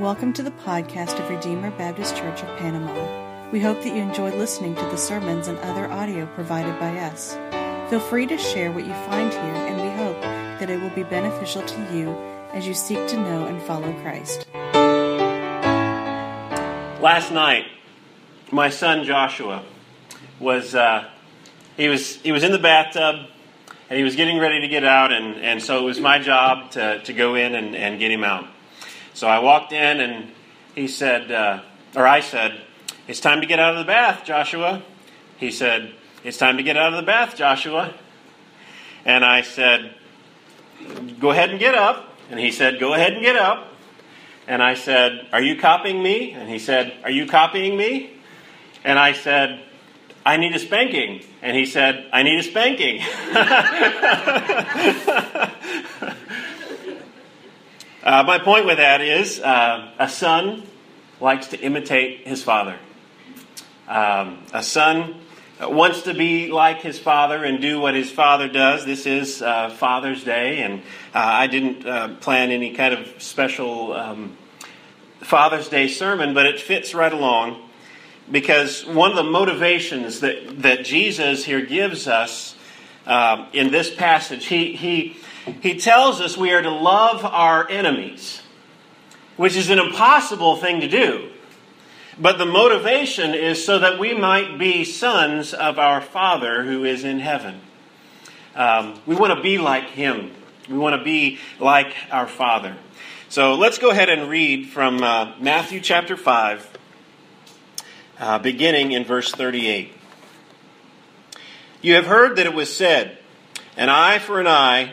Welcome to the podcast of Redeemer Baptist Church of Panama. We hope that you enjoy listening to the sermons and other audio provided by us. Feel free to share what you find here, and we hope that it will be beneficial to you as you seek to know and follow Christ. Last night, my son Joshua was uh, he was he was in the bathtub and he was getting ready to get out, and, and so it was my job to, to go in and, and get him out. So I walked in, and he said, uh, or I said, It's time to get out of the bath, Joshua. He said, It's time to get out of the bath, Joshua. And I said, Go ahead and get up. And he said, Go ahead and get up. And I said, Are you copying me? And he said, Are you copying me? And I said, I need a spanking. And he said, I need a spanking. uh, my point with that is uh, a son likes to imitate his father. Um, a son wants to be like his father and do what his father does. This is uh, Father's Day, and uh, I didn't uh, plan any kind of special um, Father's Day sermon, but it fits right along because one of the motivations that, that Jesus here gives us um, in this passage, he, he, he tells us we are to love our enemies, which is an impossible thing to do. But the motivation is so that we might be sons of our Father who is in heaven. Um, we want to be like Him. We want to be like our Father. So let's go ahead and read from uh, Matthew chapter 5, uh, beginning in verse 38. You have heard that it was said, an eye for an eye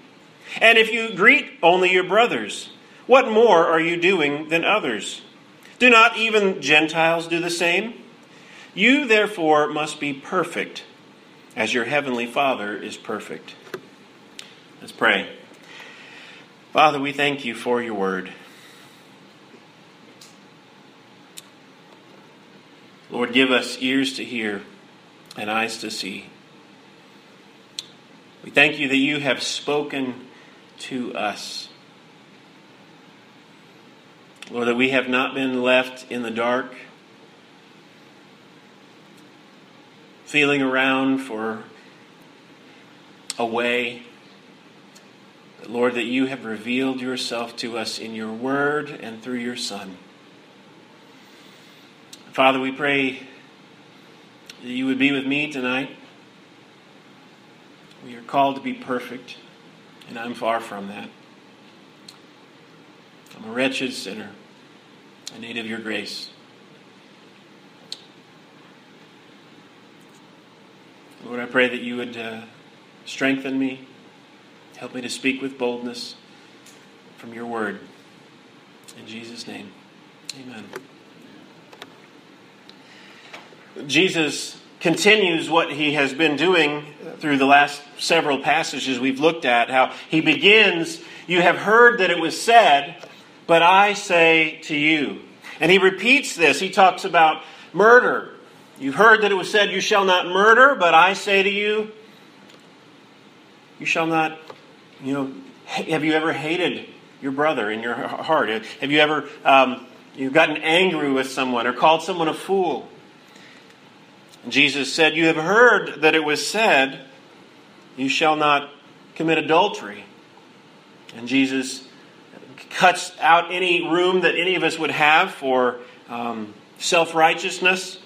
And if you greet only your brothers, what more are you doing than others? Do not even Gentiles do the same? You therefore must be perfect, as your heavenly Father is perfect. Let's pray. Father, we thank you for your word. Lord, give us ears to hear and eyes to see. We thank you that you have spoken to us. Lord, that we have not been left in the dark, feeling around for a way. Lord, that you have revealed yourself to us in your word and through your Son. Father, we pray that you would be with me tonight. We are called to be perfect, and I'm far from that. I'm a wretched sinner. I need of your grace. Lord, I pray that you would uh, strengthen me, help me to speak with boldness from your word. In Jesus' name, amen. Jesus continues what he has been doing through the last several passages we've looked at. How he begins, You have heard that it was said, but I say to you. And he repeats this. He talks about murder. You've heard that it was said, You shall not murder, but I say to you, You shall not, you know, have you ever hated your brother in your heart? Have you ever um, you've gotten angry with someone or called someone a fool? Jesus said, You have heard that it was said, You shall not commit adultery. And Jesus cuts out any room that any of us would have for um, self righteousness.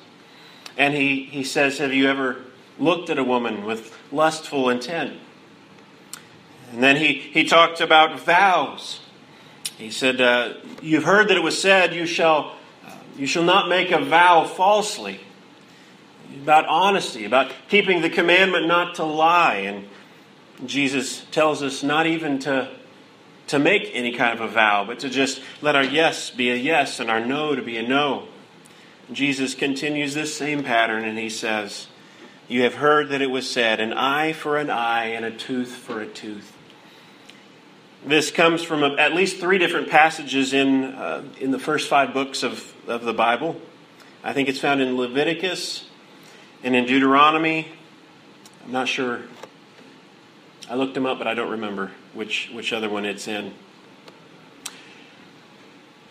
And he, he says, Have you ever looked at a woman with lustful intent? And then he, he talked about vows. He said, uh, You've heard that it was said, you shall, you shall not make a vow falsely. About honesty, about keeping the commandment not to lie. And Jesus tells us not even to, to make any kind of a vow, but to just let our yes be a yes and our no to be a no. Jesus continues this same pattern and he says, You have heard that it was said, an eye for an eye and a tooth for a tooth. This comes from at least three different passages in, uh, in the first five books of, of the Bible. I think it's found in Leviticus and in Deuteronomy. I'm not sure. I looked them up, but I don't remember which, which other one it's in.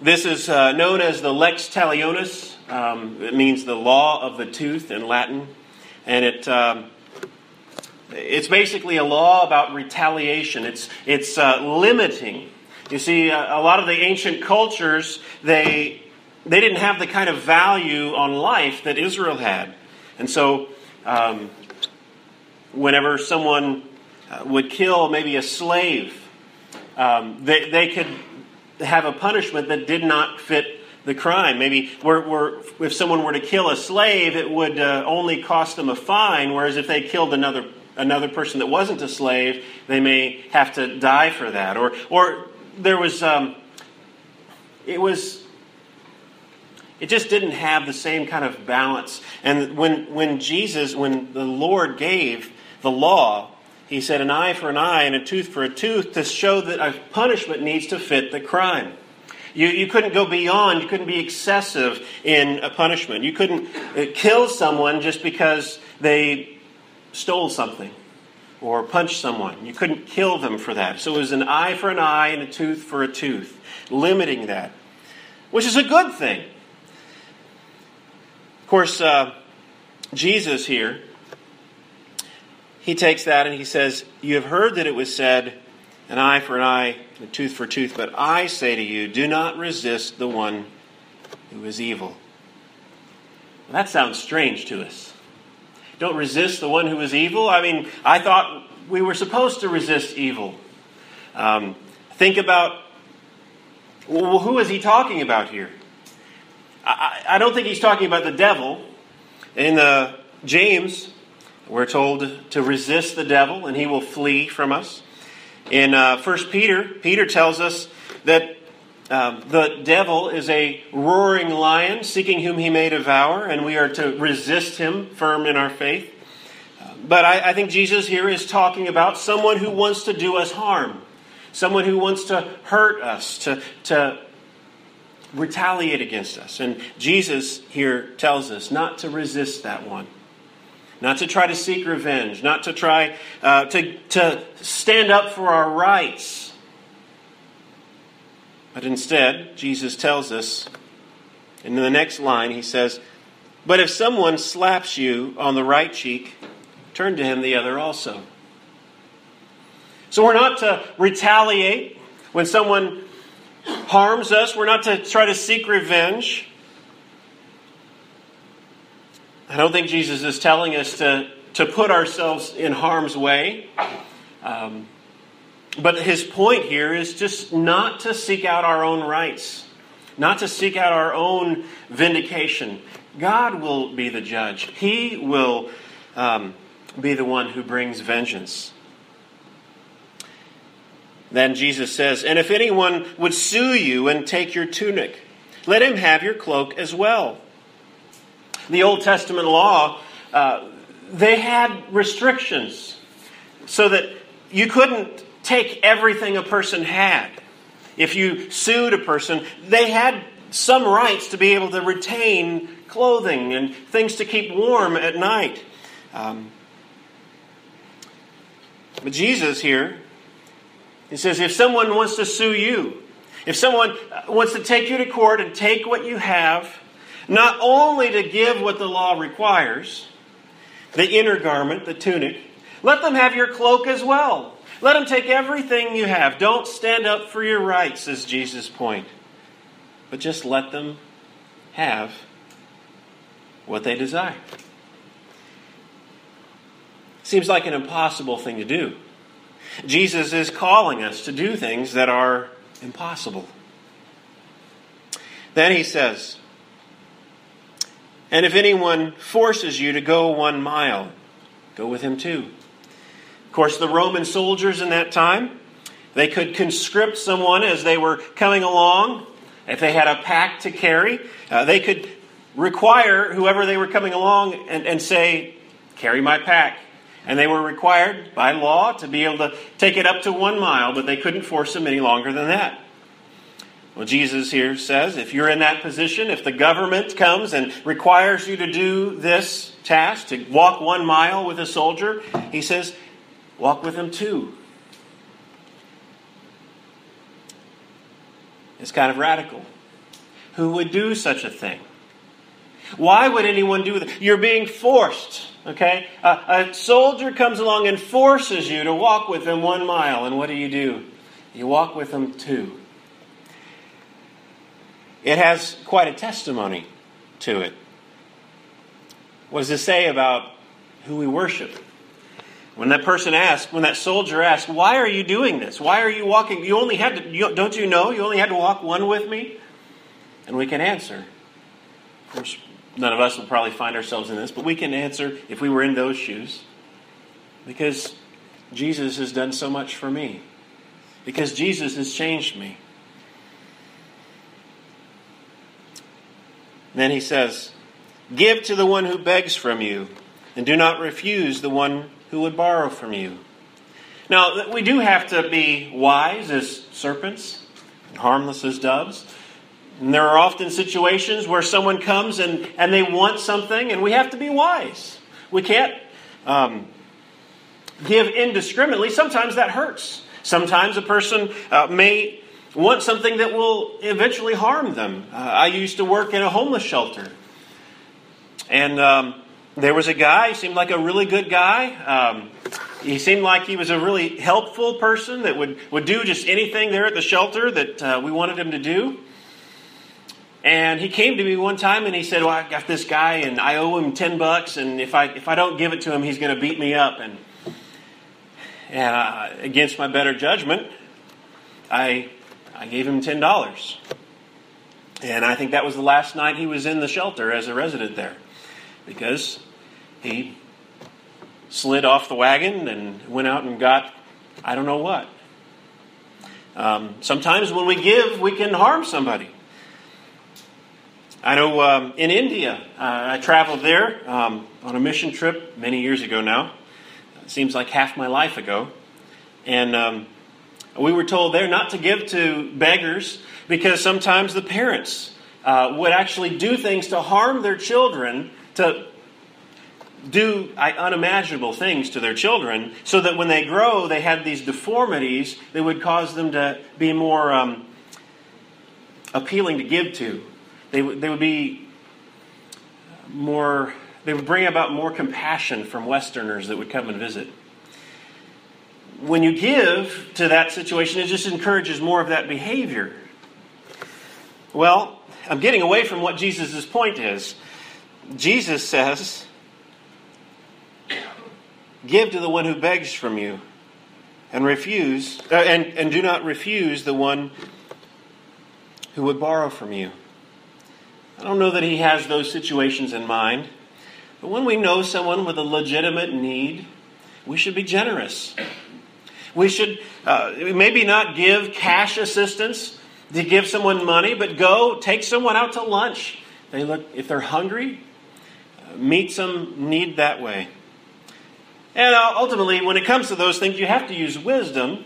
This is uh, known as the lex talionis. Um, it means the law of the tooth in Latin. And it, um, it's basically a law about retaliation, it's, it's uh, limiting. You see, uh, a lot of the ancient cultures, they, they didn't have the kind of value on life that Israel had. And so, um, whenever someone uh, would kill maybe a slave, um, they, they could have a punishment that did not fit the crime. Maybe we're, we're, if someone were to kill a slave, it would uh, only cost them a fine, whereas if they killed another another person that wasn't a slave, they may have to die for that. Or, or there was, um, it was, it just didn't have the same kind of balance. And when, when Jesus, when the Lord gave the law, he said an eye for an eye and a tooth for a tooth to show that a punishment needs to fit the crime. You, you couldn't go beyond, you couldn't be excessive in a punishment. You couldn't uh, kill someone just because they stole something or punched someone. You couldn't kill them for that. So it was an eye for an eye and a tooth for a tooth, limiting that, which is a good thing. Of course, uh, Jesus here he takes that and he says, You have heard that it was said, an eye for an eye, a tooth for a tooth, but I say to you, do not resist the one who is evil. Well, that sounds strange to us. Don't resist the one who is evil? I mean, I thought we were supposed to resist evil. Um, think about well, who is he talking about here? I, I don't think he's talking about the devil. In the James, we're told to resist the devil and he will flee from us. In uh, 1 Peter, Peter tells us that um, the devil is a roaring lion seeking whom he may devour, and we are to resist him firm in our faith. but I, I think Jesus here is talking about someone who wants to do us harm, someone who wants to hurt us, to, to retaliate against us. And Jesus here tells us not to resist that one not to try to seek revenge, not to try uh, to, to stand up for our rights. But instead, Jesus tells us, in the next line, he says, But if someone slaps you on the right cheek, turn to him the other also. So we're not to retaliate when someone harms us, we're not to try to seek revenge. I don't think Jesus is telling us to, to put ourselves in harm's way. Um, but his point here is just not to seek out our own rights, not to seek out our own vindication. God will be the judge, He will um, be the one who brings vengeance. Then Jesus says, And if anyone would sue you and take your tunic, let him have your cloak as well the Old Testament law, uh, they had restrictions so that you couldn't take everything a person had. If you sued a person, they had some rights to be able to retain clothing and things to keep warm at night. Um, but Jesus here, he says, if someone wants to sue you, if someone uh, wants to take you to court and take what you have, not only to give what the law requires, the inner garment, the tunic, let them have your cloak as well. Let them take everything you have. Don't stand up for your rights, is Jesus' point. But just let them have what they desire. Seems like an impossible thing to do. Jesus is calling us to do things that are impossible. Then he says, And if anyone forces you to go one mile, go with him too. Of course, the Roman soldiers in that time, they could conscript someone as they were coming along. If they had a pack to carry, uh, they could require whoever they were coming along and, and say, Carry my pack. And they were required by law to be able to take it up to one mile, but they couldn't force them any longer than that. Well, Jesus here says if you're in that position, if the government comes and requires you to do this task, to walk one mile with a soldier, he says, walk with them too. It's kind of radical. Who would do such a thing? Why would anyone do that? You're being forced. Okay? Uh, a soldier comes along and forces you to walk with him one mile, and what do you do? You walk with him two. It has quite a testimony to it. What does it say about who we worship? When that person asked, when that soldier asked, "Why are you doing this? Why are you walking? You only had to. You, don't you know? You only had to walk one with me." And we can answer. None of us will probably find ourselves in this, but we can answer if we were in those shoes. Because Jesus has done so much for me. Because Jesus has changed me. Then he says, Give to the one who begs from you, and do not refuse the one who would borrow from you. Now, we do have to be wise as serpents, harmless as doves. And there are often situations where someone comes and, and they want something, and we have to be wise. We can't um, give indiscriminately. Sometimes that hurts. Sometimes a person uh, may want something that will eventually harm them. Uh, I used to work in a homeless shelter. And um, there was a guy, he seemed like a really good guy. Um, he seemed like he was a really helpful person that would, would do just anything there at the shelter that uh, we wanted him to do. And he came to me one time and he said, "Well, I got this guy and I owe him ten bucks, and if I if I don't give it to him, he's going to beat me up." And, and uh, against my better judgment, I I gave him ten dollars. And I think that was the last night he was in the shelter as a resident there, because he slid off the wagon and went out and got I don't know what. Um, sometimes when we give, we can harm somebody. I know um, in India, uh, I traveled there um, on a mission trip many years ago now. It seems like half my life ago. And um, we were told there not to give to beggars because sometimes the parents uh, would actually do things to harm their children, to do unimaginable things to their children, so that when they grow, they had these deformities that would cause them to be more um, appealing to give to. They, they would be more, they would bring about more compassion from Westerners that would come and visit. When you give to that situation, it just encourages more of that behavior. Well, I'm getting away from what Jesus' point is. Jesus says, Give to the one who begs from you, and refuse, uh, and, and do not refuse the one who would borrow from you. I don't know that he has those situations in mind. But when we know someone with a legitimate need, we should be generous. We should uh, maybe not give cash assistance to give someone money, but go take someone out to lunch. They look if they're hungry, uh, meet some need that way. And ultimately, when it comes to those things, you have to use wisdom.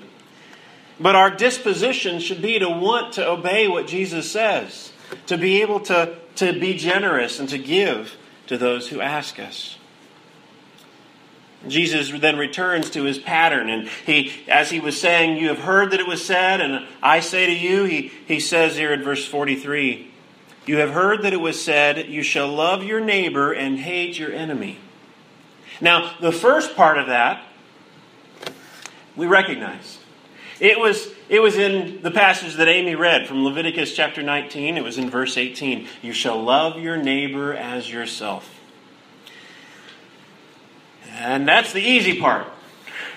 But our disposition should be to want to obey what Jesus says to be able to, to be generous and to give to those who ask us. Jesus then returns to his pattern, and he, as he was saying, You have heard that it was said, and I say to you, he, he says here in verse 43, You have heard that it was said, You shall love your neighbor and hate your enemy. Now, the first part of that we recognize. It was, it was in the passage that Amy read from Leviticus chapter 19. It was in verse 18. You shall love your neighbor as yourself. And that's the easy part,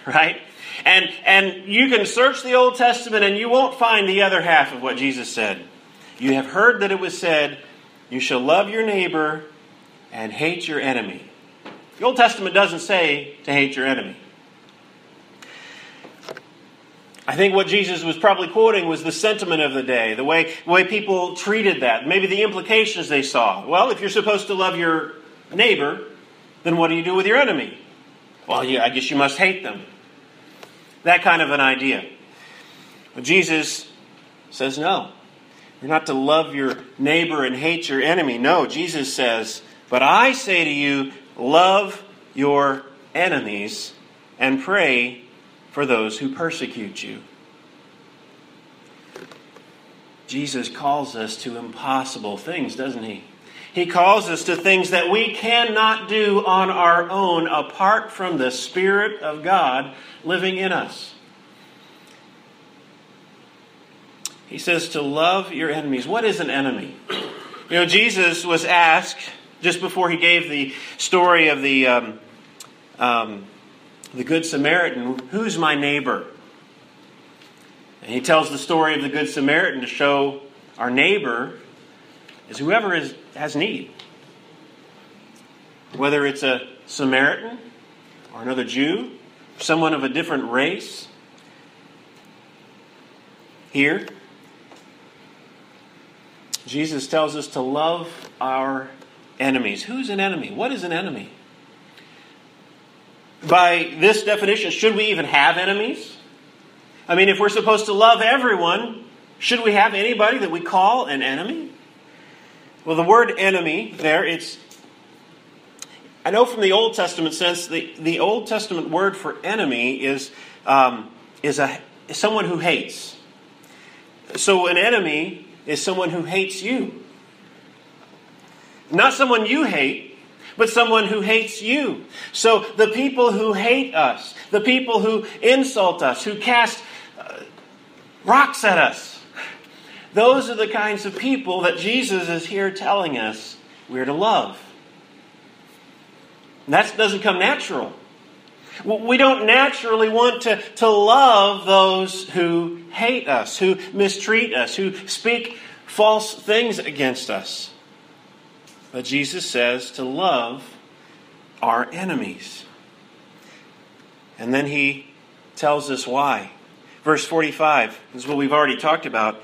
right? And, and you can search the Old Testament and you won't find the other half of what Jesus said. You have heard that it was said, You shall love your neighbor and hate your enemy. The Old Testament doesn't say to hate your enemy. I think what Jesus was probably quoting was the sentiment of the day, the way, the way people treated that, maybe the implications they saw. Well, if you're supposed to love your neighbor, then what do you do with your enemy? Well, yeah, I guess you must hate them. That kind of an idea. But Jesus says no. You're not to love your neighbor and hate your enemy. No, Jesus says, But I say to you, love your enemies and pray for those who persecute you. Jesus calls us to impossible things, doesn't he? He calls us to things that we cannot do on our own apart from the Spirit of God living in us. He says to love your enemies. What is an enemy? You know, Jesus was asked just before he gave the story of the um, um, the Good Samaritan, who's my neighbor? And he tells the story of the Good Samaritan to show our neighbor is whoever is, has need. Whether it's a Samaritan or another Jew, someone of a different race. Here, Jesus tells us to love our enemies. Who's an enemy? What is an enemy? By this definition, should we even have enemies? I mean, if we're supposed to love everyone, should we have anybody that we call an enemy? Well, the word enemy there, it's. I know from the Old Testament sense, the, the Old Testament word for enemy is, um, is, a, is someone who hates. So an enemy is someone who hates you. Not someone you hate, but someone who hates you. So the people who hate us, the people who insult us, who cast uh, rocks at us, those are the kinds of people that Jesus is here telling us we're to love. And that doesn't come natural. We don't naturally want to, to love those who hate us, who mistreat us, who speak false things against us. But Jesus says to love our enemies. And then he tells us why. Verse 45 is what we've already talked about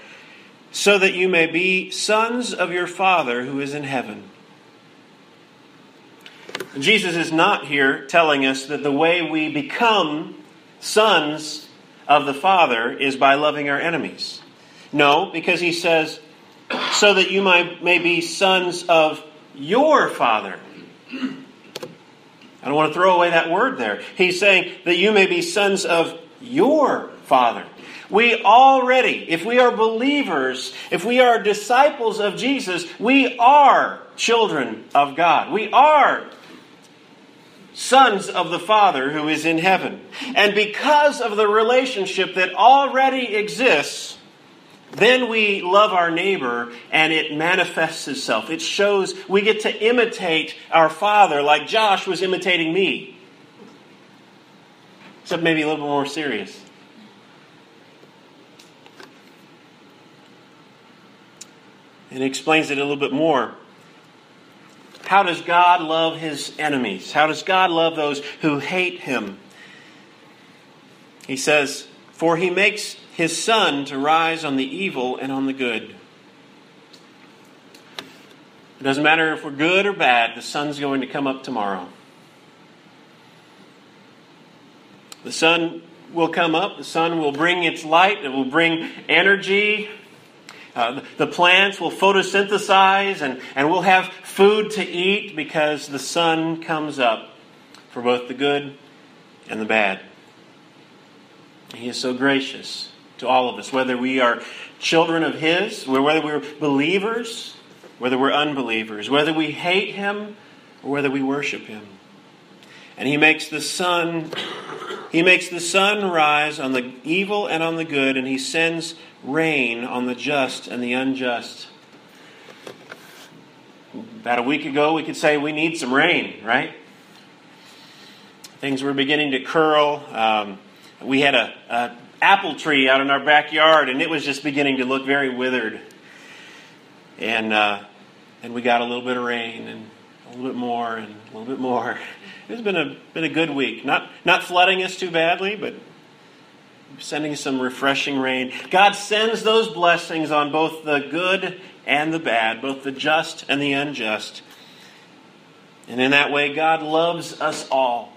so that you may be sons of your Father who is in heaven. Jesus is not here telling us that the way we become sons of the Father is by loving our enemies. No, because he says, so that you may be sons of your Father. I don't want to throw away that word there. He's saying that you may be sons of your Father. We already, if we are believers, if we are disciples of Jesus, we are children of God. We are sons of the Father who is in heaven. And because of the relationship that already exists, then we love our neighbor and it manifests itself. It shows we get to imitate our Father like Josh was imitating me. Except maybe a little bit more serious. and explains it a little bit more. How does God love his enemies? How does God love those who hate him? He says, For he makes his sun to rise on the evil and on the good. It doesn't matter if we're good or bad, the sun's going to come up tomorrow. The sun will come up, the sun will bring its light, it will bring energy, uh, the plants will photosynthesize and, and we'll have food to eat because the sun comes up for both the good and the bad. He is so gracious to all of us, whether we are children of His, whether we're believers, whether we're unbelievers, whether we hate Him or whether we worship Him. And He makes the sun He makes the sun rise on the evil and on the good, and he sends rain on the just and the unjust. About a week ago, we could say we need some rain, right? Things were beginning to curl. Um, we had a, a apple tree out in our backyard, and it was just beginning to look very withered. And uh, and we got a little bit of rain, and a little bit more, and a little bit more. It's been a been a good week. Not not flooding us too badly, but sending some refreshing rain. God sends those blessings on both the good and the bad, both the just and the unjust. And in that way, God loves us all.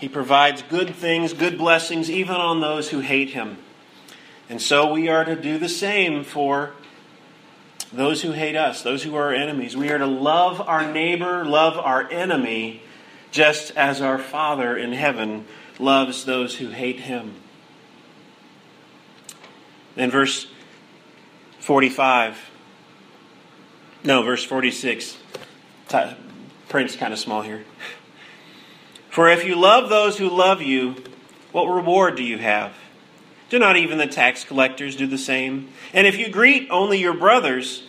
He provides good things, good blessings, even on those who hate Him. And so we are to do the same for those who hate us, those who are our enemies. We are to love our neighbor, love our enemy, just as our Father in heaven loves those who hate him. Then verse 45. No, verse 46. Print's kind of small here. For if you love those who love you, what reward do you have? Do not even the tax collectors do the same? And if you greet only your brothers,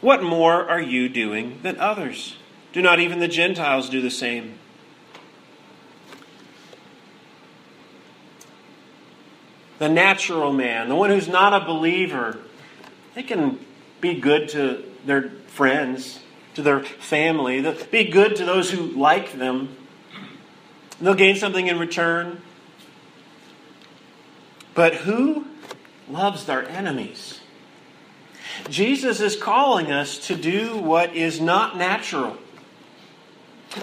what more are you doing than others? Do not even the Gentiles do the same? The natural man, the one who's not a believer, they can be good to their friends, to their family, be good to those who like them. They'll gain something in return. But who loves their enemies? Jesus is calling us to do what is not natural.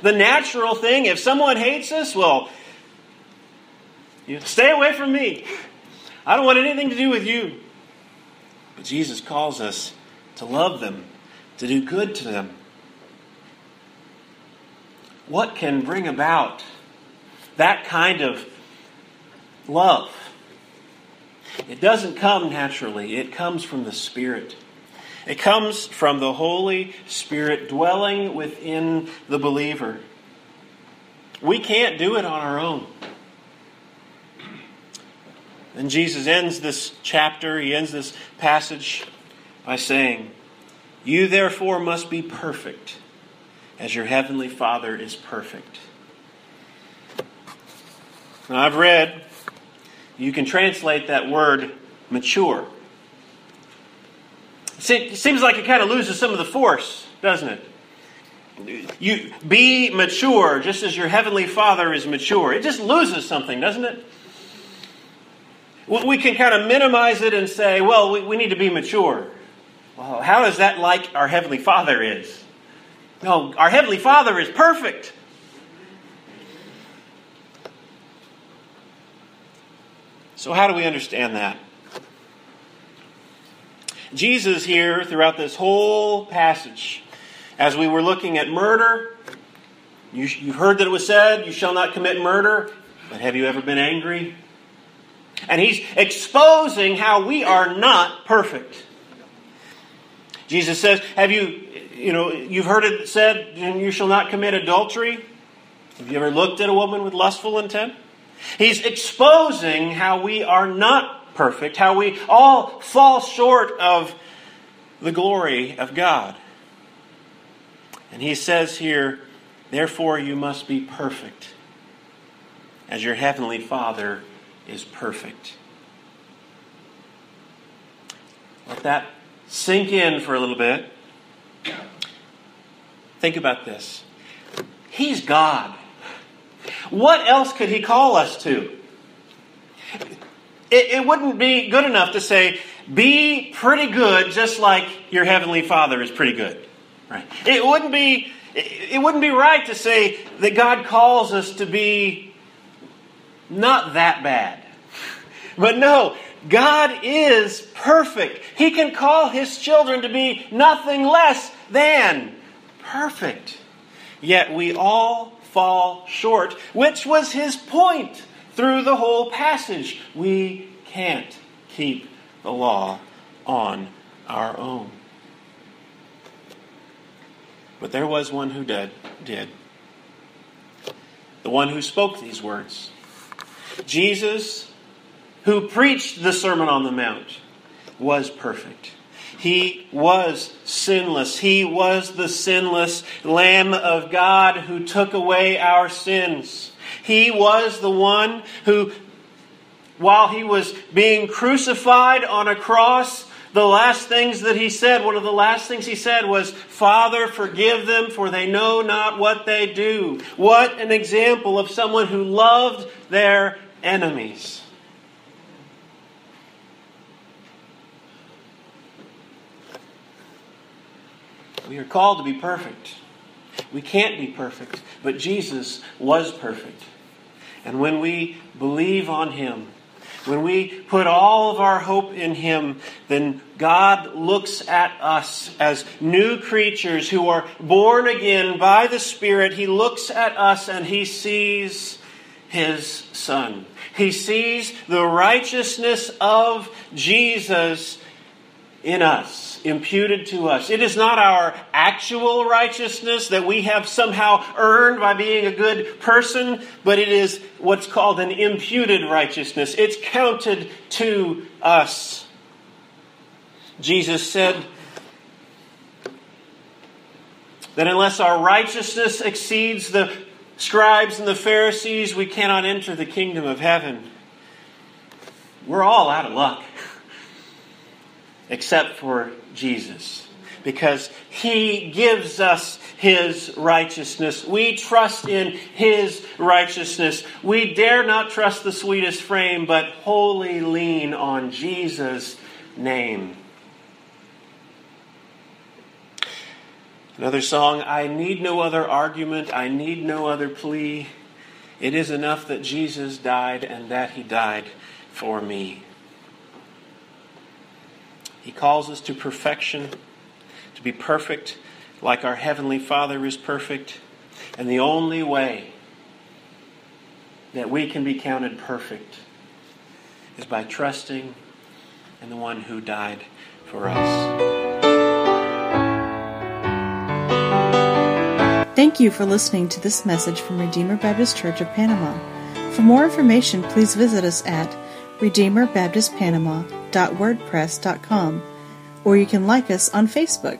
The natural thing, if someone hates us, well, stay away from me. I don't want anything to do with you. But Jesus calls us to love them, to do good to them. What can bring about that kind of love? It doesn't come naturally, it comes from the Spirit. It comes from the Holy Spirit dwelling within the believer. We can't do it on our own. And Jesus ends this chapter, he ends this passage by saying, You therefore must be perfect, as your heavenly Father is perfect. Now, I've read you can translate that word mature. It seems like it kind of loses some of the force, doesn't it? You be mature just as your heavenly Father is mature. It just loses something, doesn't it? We can kind of minimize it and say, well, we, we need to be mature. Well, how is that like our Heavenly Father is? No, our Heavenly Father is perfect. So, how do we understand that? Jesus, here throughout this whole passage, as we were looking at murder, you, have heard that it was said, You shall not commit murder. But have you ever been angry? And he's exposing how we are not perfect. Jesus says, Have you, you know, you've heard it said, You shall not commit adultery? Have you ever looked at a woman with lustful intent? He's exposing how we are not perfect, how we all fall short of the glory of God. And he says here, therefore you must be perfect, as your heavenly Father is perfect. Let that sink in for a little bit. Think about this. He's God. What else could he call us to? It, it, wouldn't be good enough to say, be pretty good just like your heavenly father is pretty good. Right? It wouldn't be it wouldn't be right to say that God calls us to be not that bad. But no, God is perfect. He can call his children to be nothing less than perfect. Yet we all fall short, which was his point through the whole passage. We can't keep the law on our own. But there was one who did. did. the one who spoke these words. Jesus, who preached the Sermon on the Mount, was perfect. He was sinless. He was the sinless Lamb of God who took away our sins. He was the one who, while he was being crucified on a cross, the last things that he said, one of the last things he said was, Father, forgive them, for they know not what they do. What an example of someone who loved their enemies. We are called to be perfect. We can't be perfect, but Jesus was perfect. And when we believe on Him, when we put all of our hope in Him, then God looks at us as new creatures who are born again by the Spirit. He looks at us and He sees His Son. He sees the righteousness of Jesus in us imputed to us. It is not our actual righteousness that we have somehow earned by being a good person, but it is what's called an imputed righteousness. It's counted to us. Jesus said that unless our righteousness exceeds the scribes and the Pharisees, we cannot enter the kingdom of heaven. We're all out of luck except for Jesus. Because he gives us his righteousness. We trust in his righteousness. We dare not trust the sweetest frame, but wholly lean on Jesus' name. Another song I need no other argument, I need no other plea. It is enough that Jesus died and that he died for me. He calls us to perfection, to be perfect like our Heavenly Father is perfect. And the only way that we can be counted perfect is by trusting in the one who died for us. Thank you for listening to this message from Redeemer Baptist Church of Panama. For more information, please visit us at redeemerbaptistpanama.wordpress.com or you can like us on Facebook.